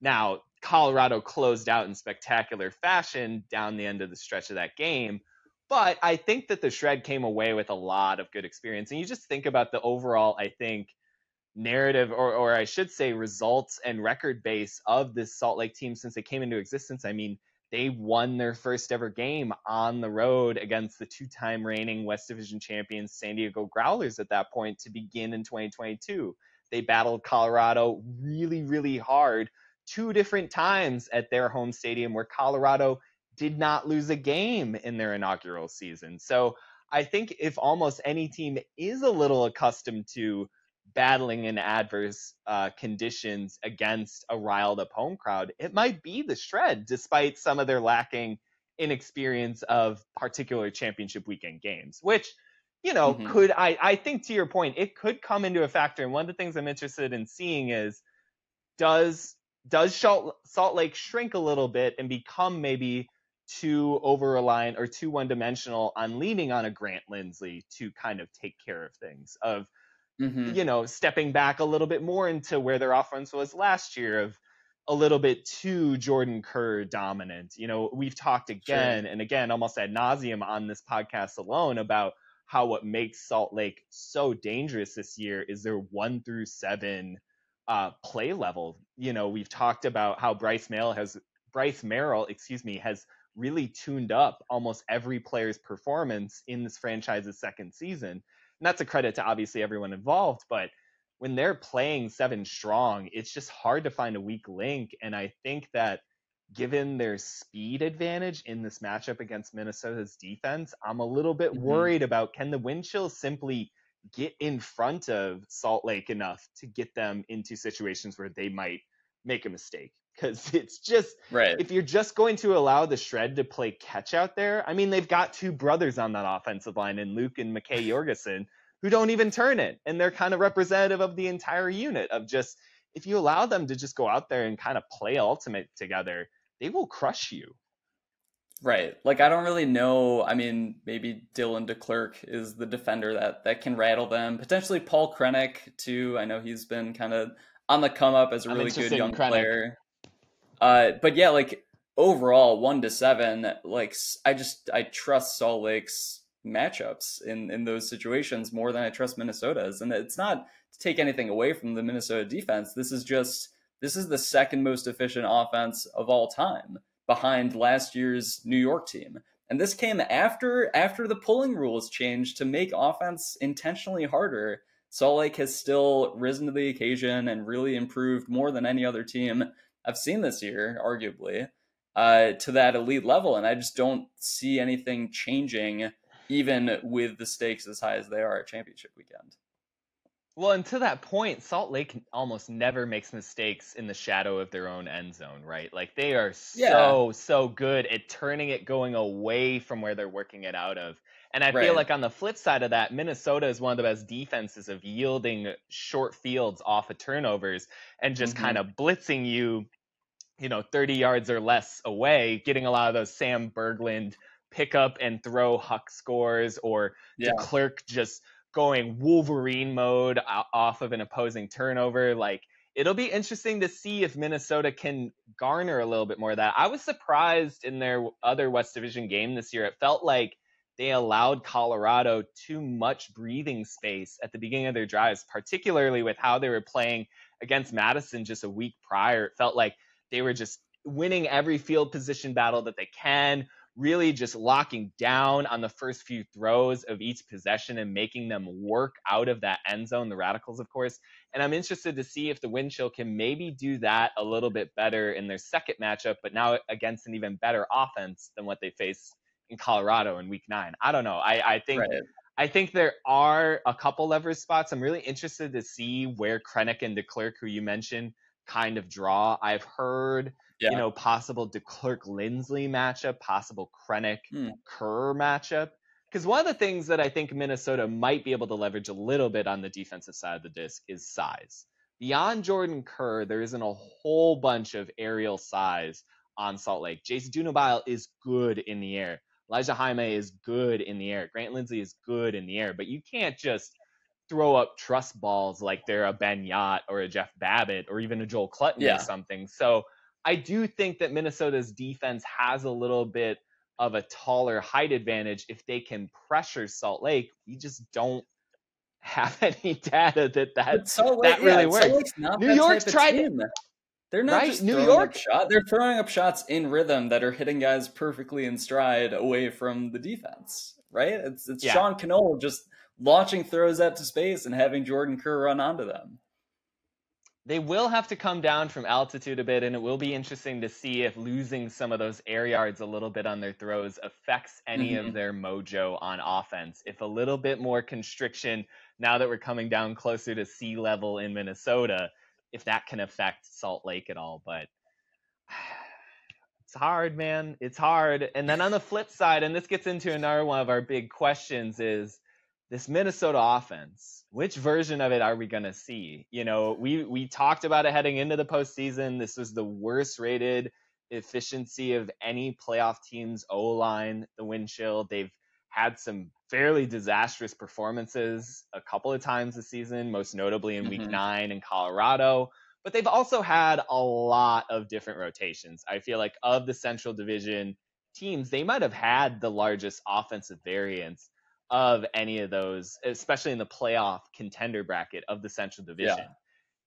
Now, Colorado closed out in spectacular fashion down the end of the stretch of that game, but I think that the Shred came away with a lot of good experience. And you just think about the overall, I think, narrative, or, or I should say, results and record base of this Salt Lake team since they came into existence. I mean, they won their first ever game on the road against the two time reigning West Division champions, San Diego Growlers, at that point to begin in 2022. They battled Colorado really, really hard two different times at their home stadium where Colorado did not lose a game in their inaugural season. So I think if almost any team is a little accustomed to battling in adverse uh, conditions against a riled up home crowd, it might be the shred, despite some of their lacking inexperience of particular championship weekend games, which you know mm-hmm. could I I think to your point it could come into a factor. And one of the things I'm interested in seeing is does does Salt Lake shrink a little bit and become maybe too over reliant or too one dimensional on leaning on a Grant Lindsley to kind of take care of things of mm-hmm. you know stepping back a little bit more into where their offense was last year of a little bit too Jordan Kerr dominant. You know, we've talked again sure. and again almost ad nauseum on this podcast alone about how what makes Salt Lake so dangerous this year is their one through seven uh, play level. You know, we've talked about how Bryce Merrill has Bryce Merrill, excuse me, has really tuned up almost every player's performance in this franchise's second season. And that's a credit to obviously everyone involved, but when they're playing seven strong, it's just hard to find a weak link. And I think that given their speed advantage in this matchup against Minnesota's defense, I'm a little bit mm-hmm. worried about can the wind chill simply get in front of Salt Lake enough to get them into situations where they might make a mistake. Because it's just right. if you're just going to allow the shred to play catch out there, I mean they've got two brothers on that offensive line and Luke and McKay Jorgensen who don't even turn it. And they're kind of representative of the entire unit of just if you allow them to just go out there and kind of play ultimate together, they will crush you. Right. Like I don't really know. I mean, maybe Dylan DeClerc is the defender that that can rattle them. Potentially Paul Krennic too. I know he's been kind of on the come up as a really good young player. Uh, but yeah, like overall, one to seven. Like I just I trust Salt Lake's matchups in in those situations more than I trust Minnesota's. And it's not to take anything away from the Minnesota defense. This is just this is the second most efficient offense of all time behind last year's New York team. And this came after after the pulling rules changed to make offense intentionally harder. Salt Lake has still risen to the occasion and really improved more than any other team I've seen this year, arguably, uh, to that elite level. And I just don't see anything changing, even with the stakes as high as they are at championship weekend. Well, and to that point, Salt Lake almost never makes mistakes in the shadow of their own end zone, right? Like they are so yeah. so good at turning it going away from where they're working it out of. And I right. feel like on the flip side of that, Minnesota is one of the best defenses of yielding short fields off of turnovers and just mm-hmm. kind of blitzing you, you know, 30 yards or less away, getting a lot of those Sam Berglund pick up and throw huck scores or yeah. DeClerc just going Wolverine mode off of an opposing turnover. Like it'll be interesting to see if Minnesota can garner a little bit more of that. I was surprised in their other West Division game this year. It felt like they allowed Colorado too much breathing space at the beginning of their drives, particularly with how they were playing against Madison just a week prior. It felt like they were just winning every field position battle that they can, really just locking down on the first few throws of each possession and making them work out of that end zone, the Radicals, of course. And I'm interested to see if the wind chill can maybe do that a little bit better in their second matchup, but now against an even better offense than what they face in Colorado in week nine. I don't know. I, I think right. I think there are a couple leverage spots. I'm really interested to see where Krennic and DeClerc, who you mentioned, kind of draw. I've heard yeah. you know, possible DeClerc Lindsley matchup, possible Krennic hmm. Kerr matchup. Because one of the things that I think Minnesota might be able to leverage a little bit on the defensive side of the disc is size. Beyond Jordan Kerr, there isn't a whole bunch of aerial size on Salt Lake. Jason Dunabile is good in the air. Elijah Jaime is good in the air. Grant Lindsley is good in the air, but you can't just throw up trust balls like they're a Ben Jagt or a Jeff Babbitt or even a Joel Clutton yeah. or something. So I do think that Minnesota's defense has a little bit of a taller height advantage if they can pressure Salt Lake. We just don't have any data that that, Lake, that really yeah, works. New York's tried. Team. They're not right? just New York shot. They're throwing up shots in rhythm that are hitting guys perfectly in stride away from the defense. Right? It's it's yeah. Sean Cannone just launching throws out to space and having Jordan Kerr run onto them. they will have to come down from altitude a bit, and it will be interesting to see if losing some of those air yards a little bit on their throws affects any mm-hmm. of their mojo on offense. If a little bit more constriction, now that we're coming down closer to sea level in Minnesota, if that can affect Salt Lake at all. But it's hard, man. It's hard. And then on the flip side, and this gets into another one of our big questions is this Minnesota offense, which version of it are we going to see? You know, we we talked about it heading into the postseason. This was the worst rated efficiency of any playoff team's O line. The wind chill. They've had some fairly disastrous performances a couple of times this season, most notably in mm-hmm. Week Nine in Colorado. But they've also had a lot of different rotations. I feel like of the Central Division teams, they might have had the largest offensive variance of any of those, especially in the playoff contender bracket of the Central Division. Yeah.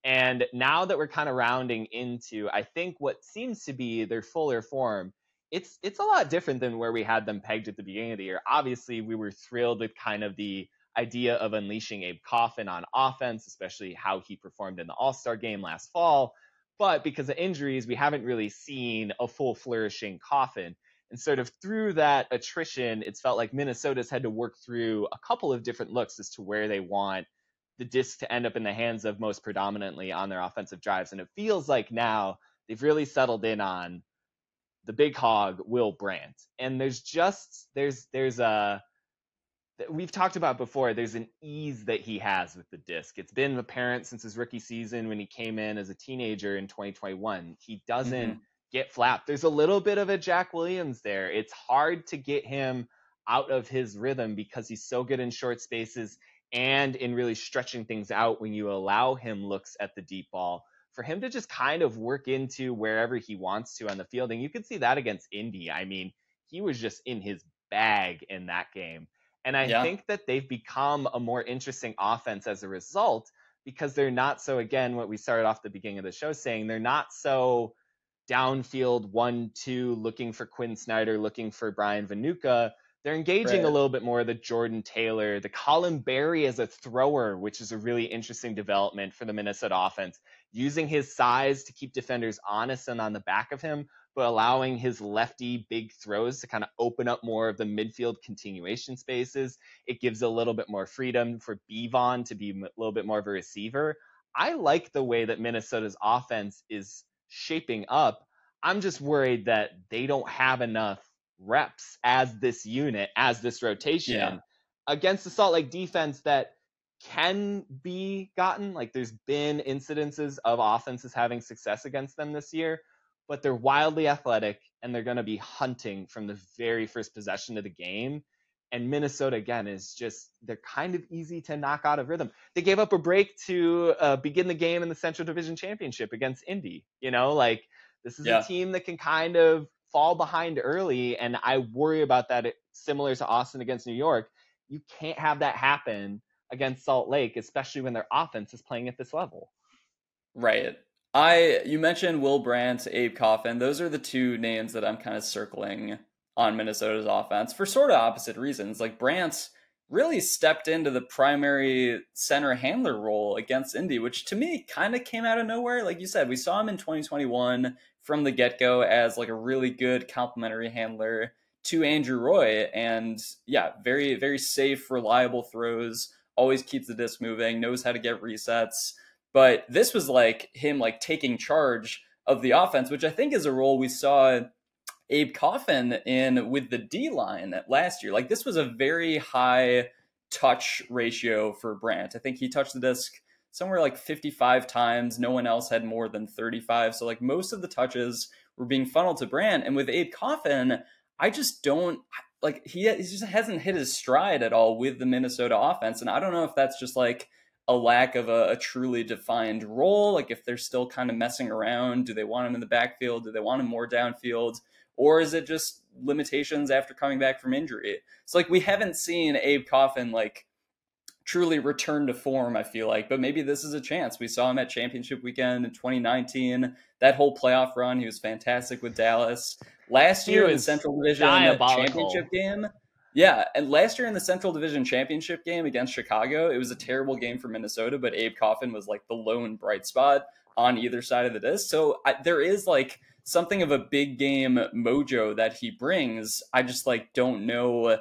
And now that we're kind of rounding into, I think what seems to be their fuller form, it's it's a lot different than where we had them pegged at the beginning of the year. Obviously, we were thrilled with kind of the idea of unleashing Abe Coffin on offense, especially how he performed in the All Star game last fall. But because of injuries, we haven't really seen a full flourishing Coffin. And sort of through that attrition, it's felt like Minnesota's had to work through a couple of different looks as to where they want the disc to end up in the hands of most predominantly on their offensive drives. And it feels like now they've really settled in on the big hog, Will Brandt. And there's just there's there's a we've talked about before there's an ease that he has with the disc it's been apparent since his rookie season when he came in as a teenager in 2021 he doesn't mm-hmm get flapped. There's a little bit of a Jack Williams there. It's hard to get him out of his rhythm because he's so good in short spaces and in really stretching things out when you allow him looks at the deep ball. For him to just kind of work into wherever he wants to on the field. And you could see that against Indy. I mean, he was just in his bag in that game. And I yeah. think that they've become a more interesting offense as a result because they're not so, again, what we started off the beginning of the show saying, they're not so downfield one two looking for Quinn Snider, looking for Bryan Vohnoutka. They're engaging right. a little bit more the Jordan Taylor, the Colin Berry as a thrower, which is a really interesting development for the Minnesota offense, using his size to keep defenders honest and on the back of him, but allowing his lefty big throws to kind of open up more of the midfield continuation spaces. It gives a little bit more freedom for Bevon to be a little bit more of a receiver. I like the way that Minnesota's offense is shaping up. I'm just worried that they don't have enough reps as this unit, as this rotation yeah. against the Salt Lake defense that can be gotten. Like there's been incidences of offenses having success against them this year, but they're wildly athletic and they're going to be hunting from the very first possession of the game. And Minnesota again is just they're kind of easy to knock out of rhythm. They gave up a break to uh, begin the game in the Central Division Championship against Indy. You know, like this is yeah. a team that can kind of fall behind early, and I worry about that. Similar to Austin against New York, you can't have that happen against Salt Lake, especially when their offense is playing at this level. Right. I you mentioned Will Brandt, Abe Coffin. Those are the two names that I'm kind of circling on Minnesota's offense for sort of opposite reasons. Like Brandt's really stepped into the primary center handler role against Indy, which to me kind of came out of nowhere. Like you said, we saw him in 2021 from the get go as like a really good complementary handler to Andrew Roy. And yeah, very, very safe, reliable throws, always keeps the disc moving, knows how to get resets. But this was like him like taking charge of the offense, which I think is a role we saw Abe Coffin in with the D line last year. Like this was a very high touch ratio for Brandt. I think he touched the disc somewhere like 55 times. No one else had more than 35. So like most of the touches were being funneled to Brandt. And with Abe Coffin, I just don't like he, he just hasn't hit his stride at all with the Minnesota offense. And I don't know if that's just like a lack of a, a, truly defined role. Like if they're still kind of messing around, do they want him in the backfield? Do they want him more downfield? or is it just limitations after coming back from injury? It's like we haven't seen Abe Coffin like truly return to form, I feel like, but maybe this is a chance. We saw him at championship weekend in 2019. That whole playoff run, he was fantastic with Dallas. Last year in the Central Division championship game. Yeah, and last year in the Central Division championship game against Chicago, it was a terrible game for Minnesota, but Abe Coffin was like the lone bright spot on either side of the disc. So I, there is like something of a big game mojo that he brings. I just like don't know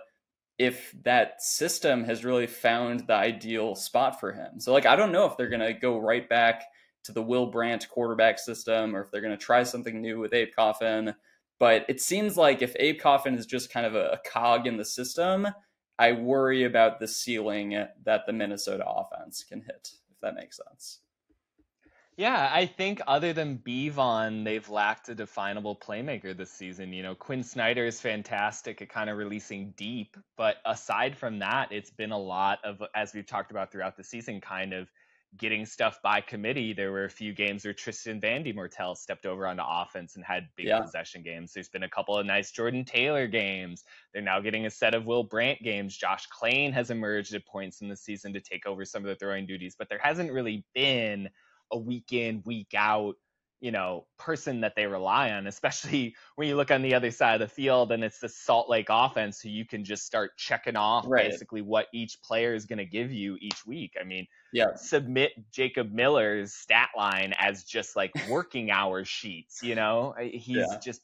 if that system has really found the ideal spot for him. So like I don't know if they're gonna go right back to the Will Brandt quarterback system or if they're gonna try something new with Abe Coffin. But it seems like if Abe Coffin is just kind of a, cog in the system, I worry about the ceiling that the Minnesota offense can hit, if that makes sense. Yeah, I think other than Bevon, they've lacked a definable playmaker this season. You know, Quinn Snider is fantastic at kind of releasing deep, but aside from that, it's been a lot of, as we've talked about throughout the season, kind of getting stuff by committee. There were a few games where Tristan Van de Moortele stepped over onto offense and had big yeah. possession games. There's been a couple of nice Jordan Taylor games. They're now getting a set of Will Brandt games. Josh Klane has emerged at points in the season to take over some of the throwing duties, but there hasn't really been a week in, week out, you know, person that they rely on, especially when you look on the other side of the field and it's the Salt Lake offense so you can just start checking off right. basically what each player is going to give you each week. I mean, yeah. submit Jacob Miller's stat line as just like working hours sheets, you know? He's yeah. just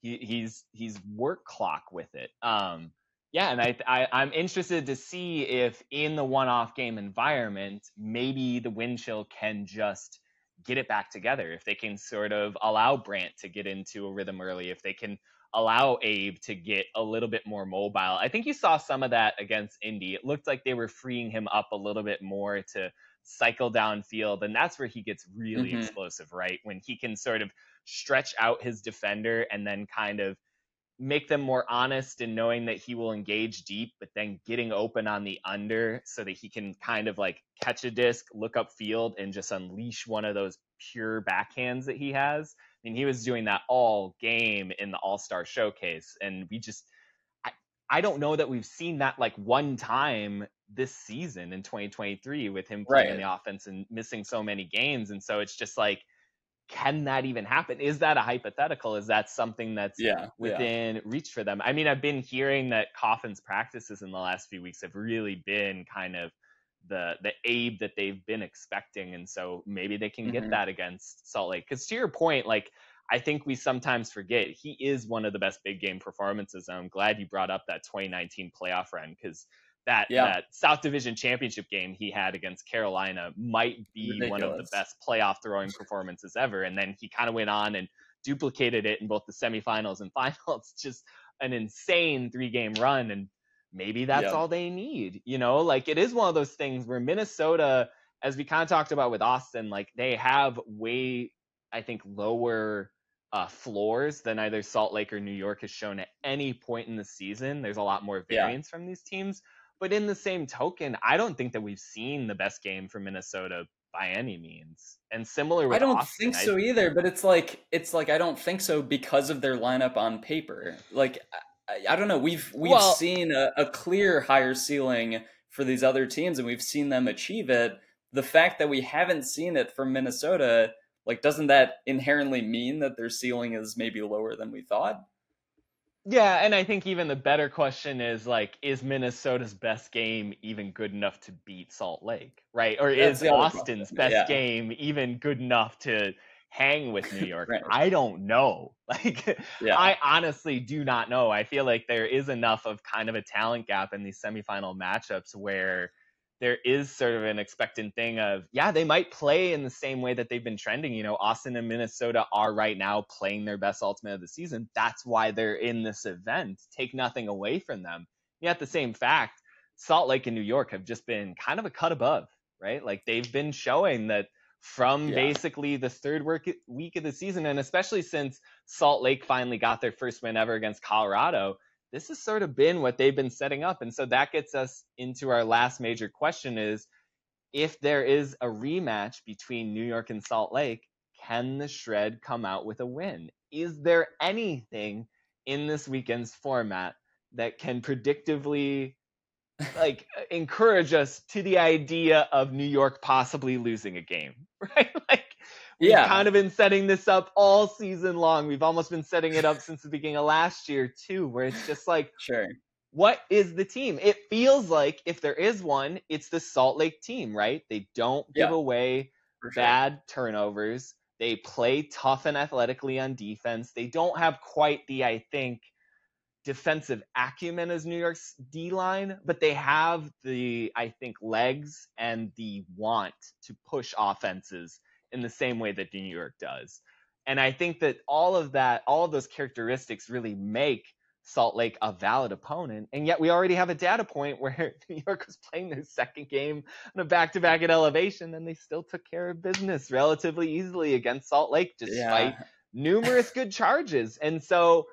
he, he's he's work clock with it. Um yeah, and I, I I'm interested to see if in the one-off game environment, maybe the wind chill can just get it back together. If they can sort of allow Brandt to get into a rhythm early, if they can allow Abe to get a little bit more mobile. I think you saw some of that against Indy. It looked like they were freeing him up a little bit more to cycle downfield, and that's where he gets really mm-hmm. explosive, right? When he can sort of stretch out his defender and then kind of make them more honest in knowing that he will engage deep, but then getting open on the under so that he can kind of like catch a disc, look up field, and just unleash one of those pure backhands that he has. I mean, he was doing that all game in the All Star Showcase, and we just, I, I don't know that we've seen that like one time this season in 2023 with him playing right. in the offense and missing so many games, and so it's just like can that even happen? Is that a hypothetical? Is that something that's yeah, within yeah. reach for them? I mean, I've been hearing that Coffin's practices in the last few weeks have really been kind of the the aid that they've been expecting, and so maybe they can get mm-hmm. that against Salt Lake. Because to your point, like I think we sometimes forget he is one of the best big game performances. And I'm glad you brought up that 2019 playoff run because that yeah. that South Division championship game he had against Carolina might be Ridiculous. one of the best playoff throwing performances ever. And then he kind of went on and duplicated it in both the semifinals and finals. Just an insane three game run. And maybe that's yeah. all they need. You know, like it is one of those things where Minnesota, as we kind of talked about with Austin, like they have way, I think, lower uh, floors than either Salt Lake or New York has shown at any point in the season. There's a lot more variance yeah. from these teams. But in the same token, I don't think that we've seen the best game from Minnesota by any means. And similar with I don't Austin, think so I, either, but it's like it's like I don't think so because of their lineup on paper. Like I, I don't know, we've we've well, seen a, a clear higher ceiling for these other teams and we've seen them achieve it. The fact that we haven't seen it from Minnesota, like doesn't that inherently mean that their ceiling is maybe lower than we thought? Yeah, and I think even the better question is like, is Minnesota's best game even good enough to beat Salt Lake, right? Or That's is Austin's best yeah. game even good enough to hang with New York? right. I don't know. Like, yeah. I honestly do not know. I feel like there is enough of kind of a talent gap in these semifinal matchups where there is sort of an expectant thing of yeah they might play in the same way that they've been trending you know austin and minnesota are right now playing their best ultimate of the season. That's why they're in this event. Take nothing away from them. Yet the same fact salt lake and new york have just been kind of a cut above right? Like they've been showing that from yeah. basically the third work, week of the season and especially since salt lake finally got their first win ever against colorado this has sort of been what they've been setting up. And so that gets us into our last major question is if there is a rematch between New York and Salt Lake, can the Shred come out with a win? Is there anything in this weekend's format that can predictively like encourage us to the idea of New York possibly losing a game, right? Like We've yeah. kind of been setting this up all season long. We've almost been setting it up since the beginning of last year too, where it's just like, sure, what is the team? It feels like if there is one, it's the Salt Lake team, right? They don't give yeah. away sure. bad turnovers. They play tough and athletically on defense. They don't have quite the, I think, defensive acumen as New York's D line, but they have the, I think, legs and the want to push offenses in the same way that New York does. And I think that all of that, all of those characteristics really make Salt Lake a valid opponent. And yet we already have a data point where New York was playing their second game on a back to back at elevation, and they still took care of business relatively easily against Salt Lake, despite yeah. numerous good charges. And so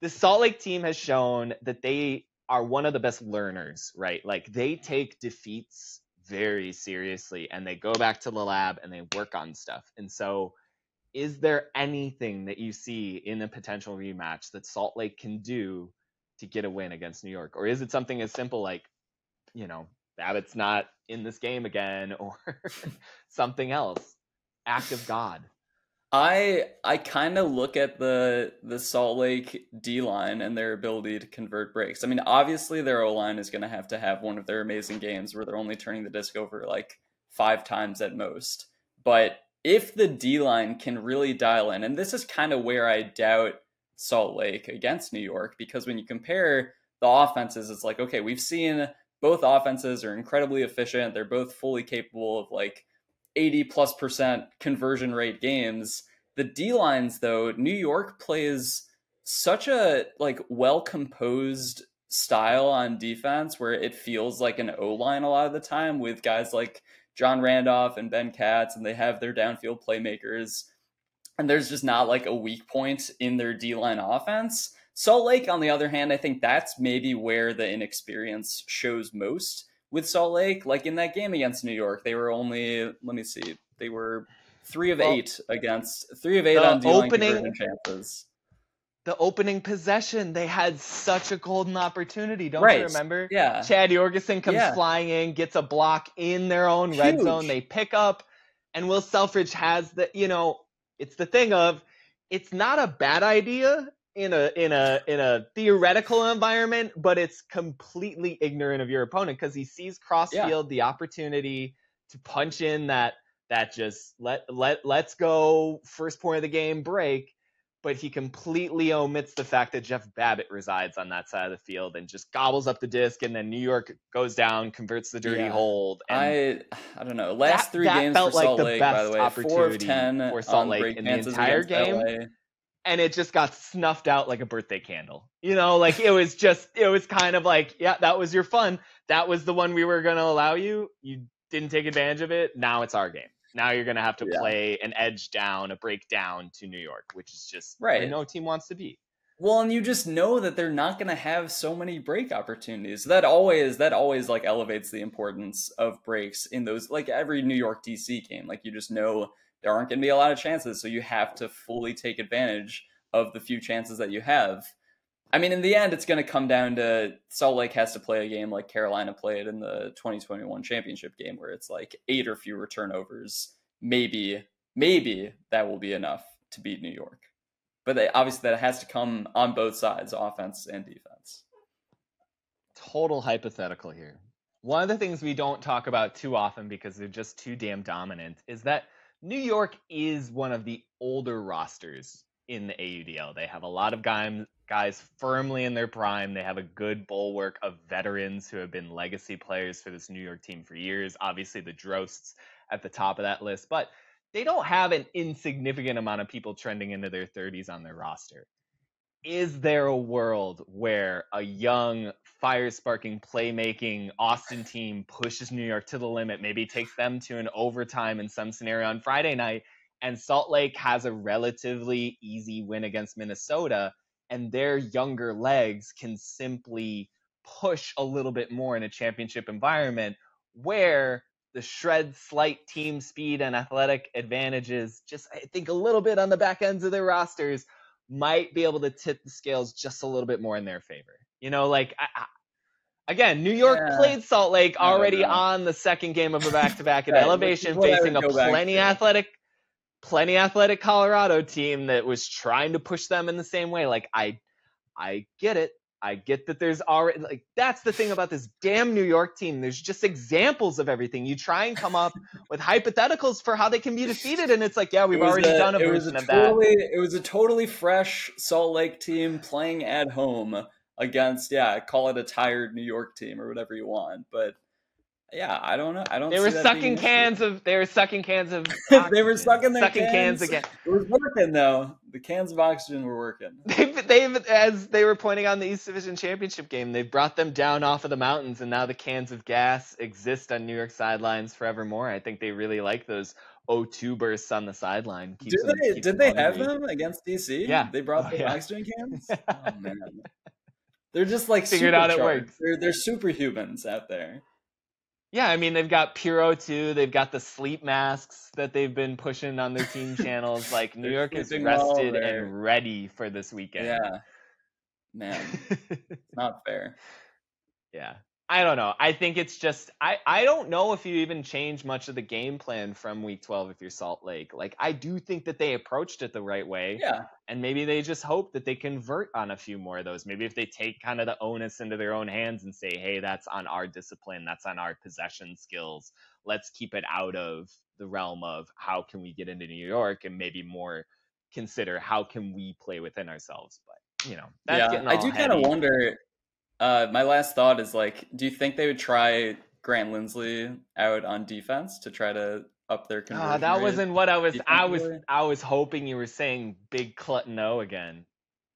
the Salt Lake team has shown that they are one of the best learners, right? Like they take defeats very seriously and they go back to the lab and they work on stuff. And so is there anything that you see in a potential rematch that Salt Lake can do to get a win against New York? Or is it something as simple like, you know, Babbitt's not in this game again or something else? Act of God. I I kind of look at the the Salt Lake D line and their ability to convert breaks. I mean, obviously their O line is going to have to have one of their amazing games where they're only turning the disc over like five times at most. But if the D line can really dial in, and this is kind of where I doubt Salt Lake against New York, because when you compare the offenses, it's like, okay, we've seen both offenses are incredibly efficient. They're both fully capable of like 80 plus percent conversion rate games. The D lines, though, New York plays such a like well composed style on defense where it feels like an O line a lot of the time with guys like John Randolph and Ben Katz, and they have their downfield playmakers. And there's just not like a weak point in their D line offense. Salt Lake, on the other hand, I think that's maybe where the inexperience shows most with Salt Lake. Like in that game against New York, they were only, let me see, they were three of well, eight against, three of eight on line opening chances the opening possession, they had such a golden opportunity. Don't right. you remember? Yeah. Chad Jorgensen comes yeah. flying in, gets a block in their own Huge. red zone. They pick up, and Will Selfridge has the, you know, it's the thing of, it's not a bad idea in a in a in a theoretical environment, but it's completely ignorant of your opponent because he sees cross field yeah. the opportunity to punch in that that just let let let's go first point of the game break but he completely omits the fact that Jeff Babbitt resides on that side of the field and just gobbles up the disc, and then New York goes down, converts the dirty yeah. hold. I I don't know. Last that, three that games for Salt like Lake, by the way, four of ten for Salt Lake in the entire game. And it just got snuffed out like a birthday candle. You know, like it was just, it was kind of like, yeah, that was your fun. That was the one we were going to allow you. You didn't take advantage of it. Now it's our game. Now you're going to have to yeah. play an edge down, a break down to New York, which is just right. no team wants to be. Well, and you just know that they're not going to have so many break opportunities. That always that always like elevates the importance of breaks in those like every New York DC game. Like you just know there aren't going to be a lot of chances, so you have to fully take advantage of the few chances that you have. I mean, in the end, it's going to come down to Salt Lake has to play a game like Carolina played in the 2021 championship game, where it's like eight or fewer turnovers. Maybe, maybe that will be enough to beat New York. But they, obviously, that has to come on both sides, offense and defense. Total hypothetical here. One of the things we don't talk about too often because they're just too damn dominant is that New York is one of the older rosters in the AUDL. They have a lot of guys guys firmly in their prime. They have a good bulwark of veterans who have been legacy players for this New York team for years. Obviously, the Drosts at the top of that list, but they don't have an insignificant amount of people trending into their 30s on their roster. Is there a world where a young, fire sparking, playmaking Austin team pushes New York to the limit, maybe takes them to an overtime in some scenario on Friday night, and Salt Lake has a relatively easy win against Minnesota? and their younger legs can simply push a little bit more in a championship environment where the shred slight team speed and athletic advantages just i think a little bit on the back ends of their rosters might be able to tip the scales just a little bit more in their favor you know like I, I, again new york yeah. played salt lake already on the second game of a back-to-back at elevation facing a plenty athletic plenty athletic Colorado team that was trying to push them in the same way. Like I I get it. I get that there's already like that's the thing about this damn New York team. There's just examples of everything. You try and come up with hypotheticals for how they can be defeated, and it's like, yeah, we've already a, done a version a of totally, that. It was a totally fresh Salt Lake team playing at home against, yeah, call it a tired New York team or whatever you want, but yeah, I don't know. I don't. They were sucking cans of. They were sucking cans of. they were sucking their sucking cans. cans again. It was working though. The cans of oxygen were working. They've, they've, as they were pointing on the East Division Championship game, they brought them down off of the mountains, and now the cans of gas exist on New York sidelines forevermore. I think they really like those O2 bursts on the sideline. Keeps did them, they? Did they have them against DC? Yeah, they brought oh, the yeah. oxygen cans. oh man, they're just like figured out it works. They're they're superhumans out there. Yeah, I mean they've got Puro too. They've got the sleep masks that they've been pushing on their team channels. Like New York is rested and ready for this weekend. Yeah, man, it's not fair. Yeah, I don't know. I think it's just I I don't know if you even change much of the game plan from week 12 if you're Salt Lake. Like I do think that they approached it the right way. Yeah. And maybe they just hope that they convert on a few more of those. Maybe if they take kind of the onus into their own hands and say, "Hey, that's on our discipline. That's on our possession skills. Let's keep it out of the realm of how can we get into New York and maybe more consider how can we play within ourselves." But, you know, that's yeah, I do kind of wonder uh, my last thought is like, do you think they would try Grant Lindsley out on defense to try to up their conversion? Uh, that wasn't what I was. I was. I was hoping you were saying Big Clutton again.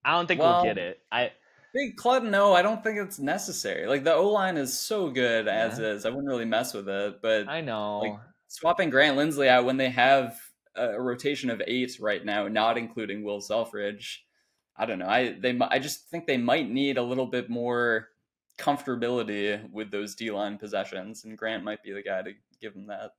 I don't think Well, we'll get it. I Big Clutton, no, I don't think it's necessary. Like the O line is so good as is. I wouldn't really mess with it. But I know. like, swapping Grant Lindsley out when they have a rotation of eight right now, not including Will Selfridge, I don't know. I they I just think they might need a little bit more comfortability with those D line possessions, and Grant might be the guy to give them that.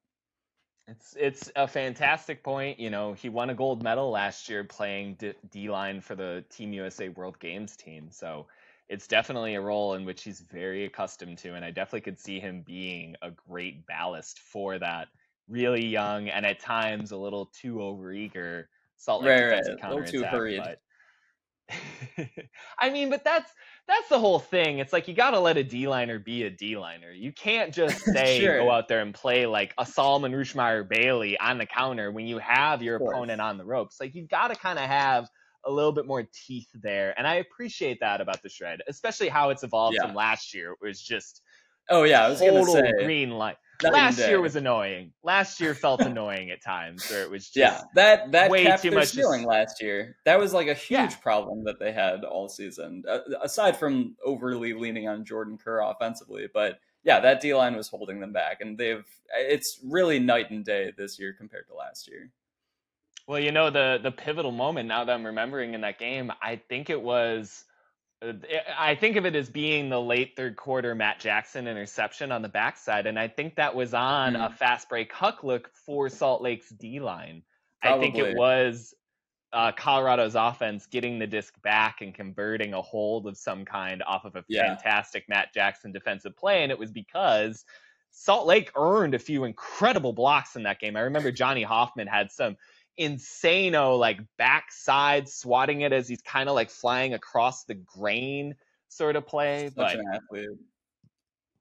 It's it's a fantastic point. You know, he won a gold medal last year playing D, line for the Team USA World Games team. So it's definitely a role in which he's very accustomed to, and I definitely could see him being a great ballast for that really young and at times a little too overeager Salt Lake Right, right, a little too hurried. but- I mean, but that's that's the whole thing. It's like you got to let a D liner be a D liner. You can't just say Sure. go out there and play like a Solomon Rushmeyer Bailey on the counter when you have your opponent on the ropes. Like you've got to kind of have a little bit more teeth there, and I appreciate that about the shred, especially how it's evolved Yeah. from last year. It was just Oh yeah, I was total say green light. Last year was annoying. Last year felt annoying at times, where it was just yeah that that way kept too much ceiling last year. That was like a huge Yeah. problem that they had all season, uh, aside from overly leaning on Jordan Kerr offensively. But yeah, that D line was holding them back, and they've it's really night and day this year compared to last year. Well, you know the the pivotal moment now that I'm remembering in that game, I think it was I think of it as being the late third quarter Matt Jackson interception on the backside and I think that was on a fast break huck look for Salt Lake's D line. I think it was uh, Colorado's offense getting the disc back and converting a hold of some kind off of a Yeah. fantastic Matt Jackson defensive play and it was because Salt Lake earned a few incredible blocks in that game. I remember Johnny Hoffman had some insano like backside swatting it as he's kind of like flying across the grain sort of play. Such But an athlete.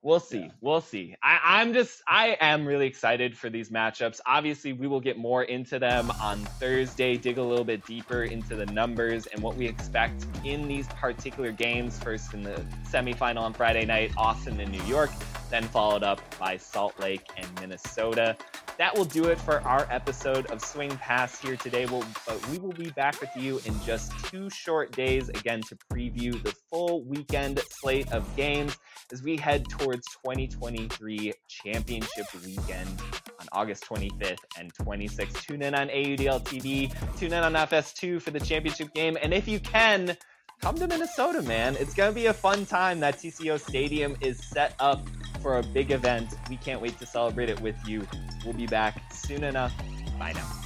we'll see. yeah. We'll see. I, I'm just I am really excited for these matchups. Obviously, we will get more into them on Thursday, dig a little bit deeper into the numbers and what we expect in these particular games. First in the semifinal on Friday night, Austin and New York, then followed up by Salt Lake and Minnesota that will do it for our episode of Swing Pass here today. We'll, uh, we will be back with you in just two short days again to preview the full weekend slate of games as we head towards 2023 championship weekend on August 25th and 26th. Tune in on AUDL TV, tune in on FS2 for the championship game, and if you can, come to Minnesota, man. It's going to be a fun time. That TCO Stadium is set up for a big event. We can't wait to celebrate it with you. We'll be back soon enough. Bye now.